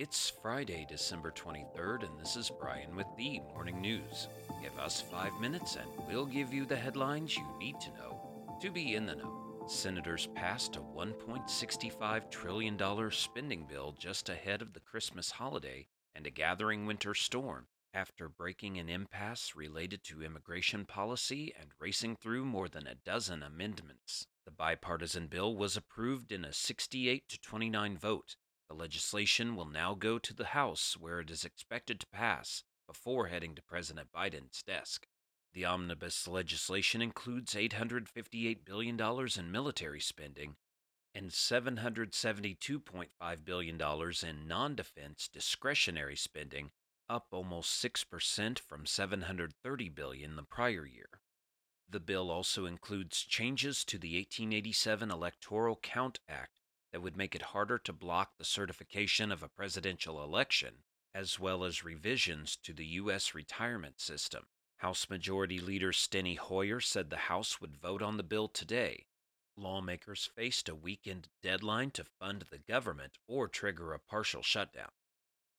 It's Friday, December 23rd, and this is Brian with the Morning News. Give us five minutes and we'll give you the headlines you need to know to be in the know. Senators passed a $1.65 trillion spending bill just ahead of the Christmas holiday and a gathering winter storm after breaking an impasse related to immigration policy and racing through more than a dozen amendments. The bipartisan bill was approved in a 68 to 29 vote the legislation will now go to the House, where it is expected to pass before heading to President Biden's desk. The omnibus legislation includes $858 billion in military spending and $772.5 billion in non defense discretionary spending, up almost 6% from 730 billion the prior year. The bill also includes changes to the 1887 Electoral Count Act that would make it harder to block the certification of a presidential election, as well as revisions to the U.S. retirement system. House Majority Leader Steny Hoyer said the House would vote on the bill today. Lawmakers faced a weekend deadline to fund the government or trigger a partial shutdown.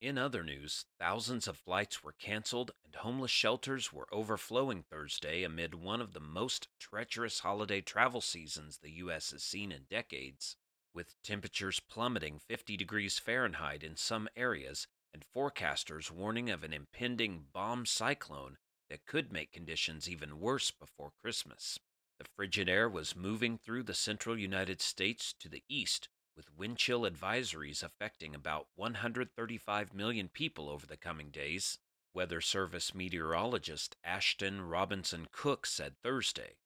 In other news, thousands of flights were canceled and homeless shelters were overflowing Thursday amid one of the most treacherous holiday travel seasons the U.S. has seen in decades with temperatures plummeting 50 degrees Fahrenheit in some areas and forecasters warning of an impending bomb cyclone that could make conditions even worse before Christmas. The frigid air was moving through the central United States to the east, with wind chill advisories affecting about 135 million people over the coming days, Weather Service meteorologist Ashton Robinson Cook said Thursday.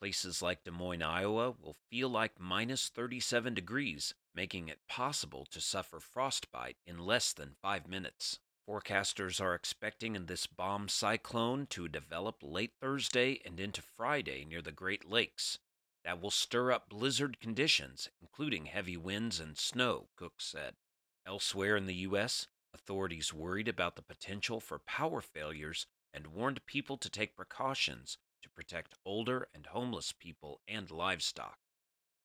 Places like Des Moines, Iowa will feel like minus 37 degrees, making it possible to suffer frostbite in less than five minutes. Forecasters are expecting this bomb cyclone to develop late Thursday and into Friday near the Great Lakes. That will stir up blizzard conditions, including heavy winds and snow, Cook said. Elsewhere in the U.S., authorities worried about the potential for power failures and warned people to take precautions protect older and homeless people and livestock.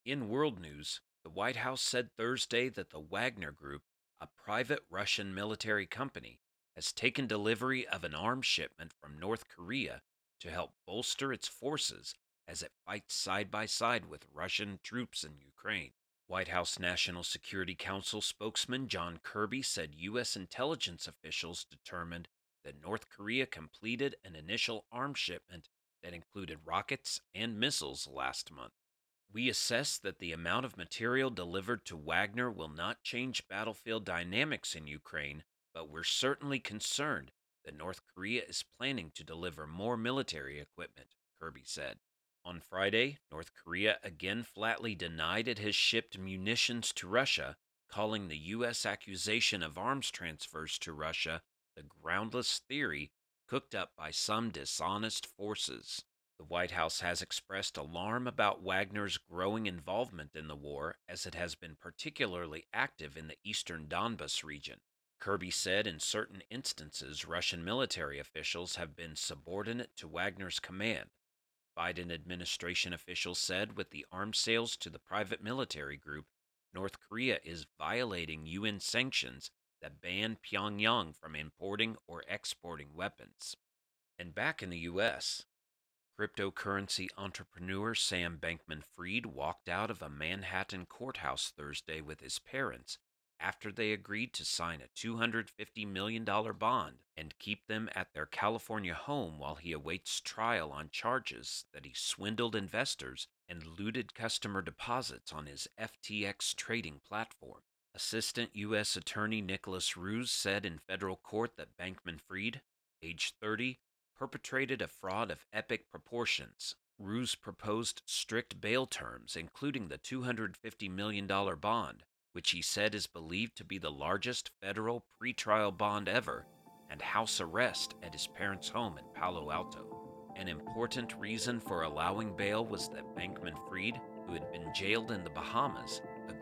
In world news, the White House said Thursday that the Wagner Group, a private Russian military company, has taken delivery of an arms shipment from North Korea to help bolster its forces as it fights side by side with Russian troops in Ukraine. White House National Security Council spokesman John Kirby said U.S. intelligence officials determined that North Korea completed an initial arms shipment that included rockets and missiles last month. We assess that the amount of material delivered to Wagner will not change battlefield dynamics in Ukraine, but we're certainly concerned that North Korea is planning to deliver more military equipment, Kirby said. On Friday, North Korea again flatly denied it has shipped munitions to Russia, calling the U.S. accusation of arms transfers to Russia the groundless theory cooked up by some dishonest forces. The White House has expressed alarm about Wagner's growing involvement in the war, as it has been particularly active in the eastern Donbas region. Kirby said in certain instances, Russian military officials have been subordinate to Wagner's command. Biden administration officials said with the arms sales to the private military group, North Korea is violating UN sanctions that ban Pyongyang from importing or exporting weapons. And back in the U.S., cryptocurrency entrepreneur Sam Bankman Fried walked out of a Manhattan courthouse Thursday with his parents after they agreed to sign a $250 million bond and keep them at their California home while he awaits trial on charges that he swindled investors and looted customer deposits on his FTX trading platform. Assistant U.S. Attorney Nicholas Roos said in federal court that Bankman Fried, age 30, perpetrated a fraud of epic proportions. Roos proposed strict bail terms, including the $250 million bond, which he said is believed to be the largest federal pretrial bond ever, and house arrest at his parents' home in Palo Alto. An important reason for allowing bail was that Bankman Fried, who had been jailed in the Bahamas,